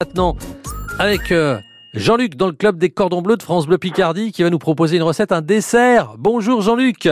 Maintenant, avec euh, Jean-Luc dans le club des cordons bleus de France Bleu Picardie qui va nous proposer une recette, un dessert. Bonjour Jean-Luc.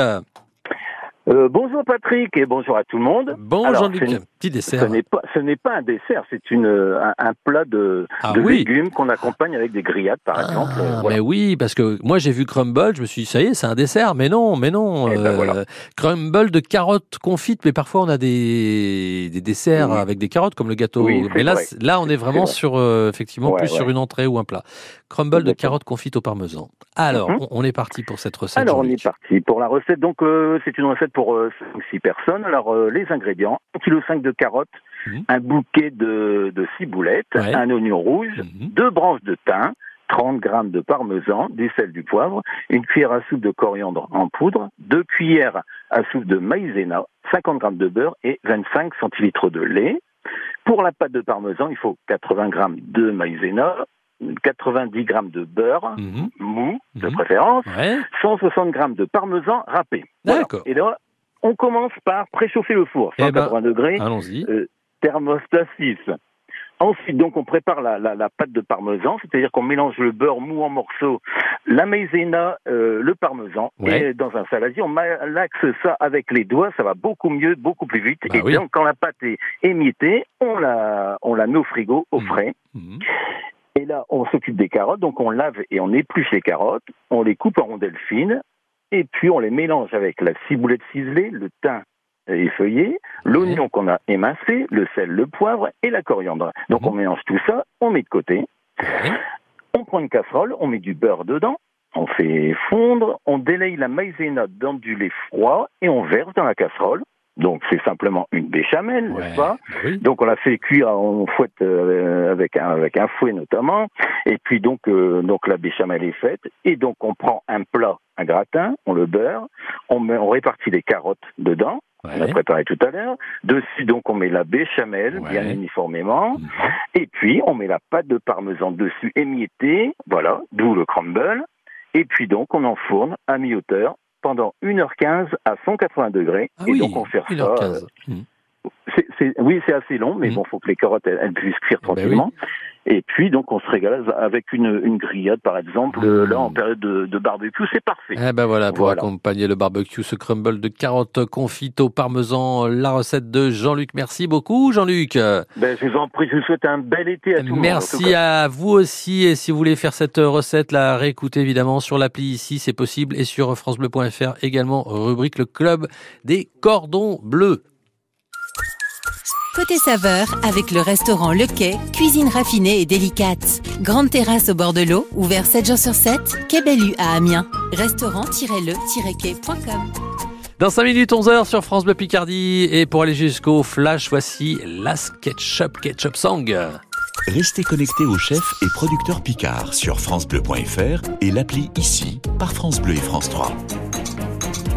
Euh, bonjour Patrick et bonjour à tout le monde. Bon Alors, Jean-Luc, c'est une- un petit Ce dessert. n'est pas, ce n'est pas un dessert, c'est une euh, un, un plat de, Ah de oui. légumes qu'on accompagne avec des grillades, par exemple. Ah, Euh, voilà. Mais oui, parce que moi j'ai vu crumble, je me suis dit ça y est, c'est un dessert, mais non, mais non. Eh ben, voilà. Crumble de carottes confites, mais parfois on a des, des desserts Oui. avec des carottes comme le gâteau. Oui, mais là, vrai. là on est vraiment vrai. sur euh, effectivement Ouais, plus sur une entrée ou un plat. Crumble de carottes confites au parmesan. Alors, Mhm. on, on est parti pour cette recette. Alors on est parti pour la recette. Donc euh, c'est une recette pour euh, 5-6 personnes. Alors euh, les ingrédients 1,5 kg de carottes, Mhm. un bouquet de, de ciboulettes, Ouais. un oignon rouge, deux branches de thym, 30 grammes de parmesan, du sel, du poivre, une cuillère à soupe de coriandre en poudre, deux cuillères à soupe de maïzena, 50 grammes de beurre et 25 centilitres de lait. Pour la pâte de parmesan, il faut 80 grammes de maïzena, 90 grammes de beurre Mhm. mou de Mhm. préférence, Ouais. 160 grammes de parmesan râpé. Voilà. D'accord. Et là, on commence par préchauffer le four, Eh ben, 180 degrés Allons-y. thermostat 6. Ensuite, donc, on prépare la, la, la pâte de parmesan, c'est-à-dire qu'on mélange le beurre mou en morceaux, la maïzena, euh, le parmesan, Ouais. et dans un saladier, on malaxe ça avec les doigts, ça va beaucoup mieux, beaucoup plus vite. Bah et oui. donc, quand la pâte est émiettée, on la, on la met au frigo, au Mhm. frais. Mhm. Et là, on s'occupe des carottes, donc on lave et on épluche les carottes, on les coupe en rondelles fines, et puis on les mélange avec la ciboulette ciselée, le thym effeuillé, l'oignon qu'on a émincé, le sel, le poivre et la coriandre. Donc Mhm. on mélange tout ça, on met de côté, on prend une casserole, on met du beurre dedans, on fait fondre, on délaye la maïzena dans du lait froid et on verse dans la casserole. Donc c'est simplement une béchamel, Ouais. n'est-ce pas? Bah oui. donc on l'a fait cuire, on fouette euh, avec un avec un fouet notamment. Et puis donc euh, donc la béchamel est faite et donc on prend un plat, un gratin, on le beurre, on met, on répartit les carottes dedans. On a préparé tout à l'heure. Dessus, donc, on met la béchamel Ouais. bien uniformément. Mhm. Et puis, on met la pâte de parmesan dessus émiettée. Voilà, d'où le crumble. Et puis, donc, on enfourne à mi-hauteur pendant 1h15 à 180 degrés. Ah et oui, donc, on sert ça. 1h15. euh, Mhm. c'est- c'est- oui, c'est assez long, mais Mhm. bon, faut que les carottes elles, elles puissent cuire Ben tranquillement. Et puis, donc, on se régale avec une, une grillade, par exemple. Mhm. Là, en période de, de barbecue, c'est parfait. Eh ben voilà, pour Voilà. accompagner le barbecue, ce crumble de carottes confites au parmesan, la recette de Jean-Luc. Merci beaucoup, Jean-Luc. Ben, je vous en prie, je vous souhaite un bel été à monde. tout Merci à vous aussi. Et si vous voulez faire cette recette, la réécoutez évidemment sur l'appli ici, c'est possible. Et sur FranceBleu.fr également, rubrique le club des cordons bleus. Côté saveur, avec le restaurant Le Quai, cuisine raffinée et délicate. Grande terrasse au bord de l'eau, ouvert 7 jours sur 7, Quai Bellu à Amiens. Restaurant-le-quai.com Dans 5 minutes, 11h sur France Bleu Picardie. Et pour aller jusqu'au flash, voici la SketchUp Ketchup Song. Restez connectés au chef et producteur Picard sur francebleu.fr et l'appli ici par France Bleu et France 3.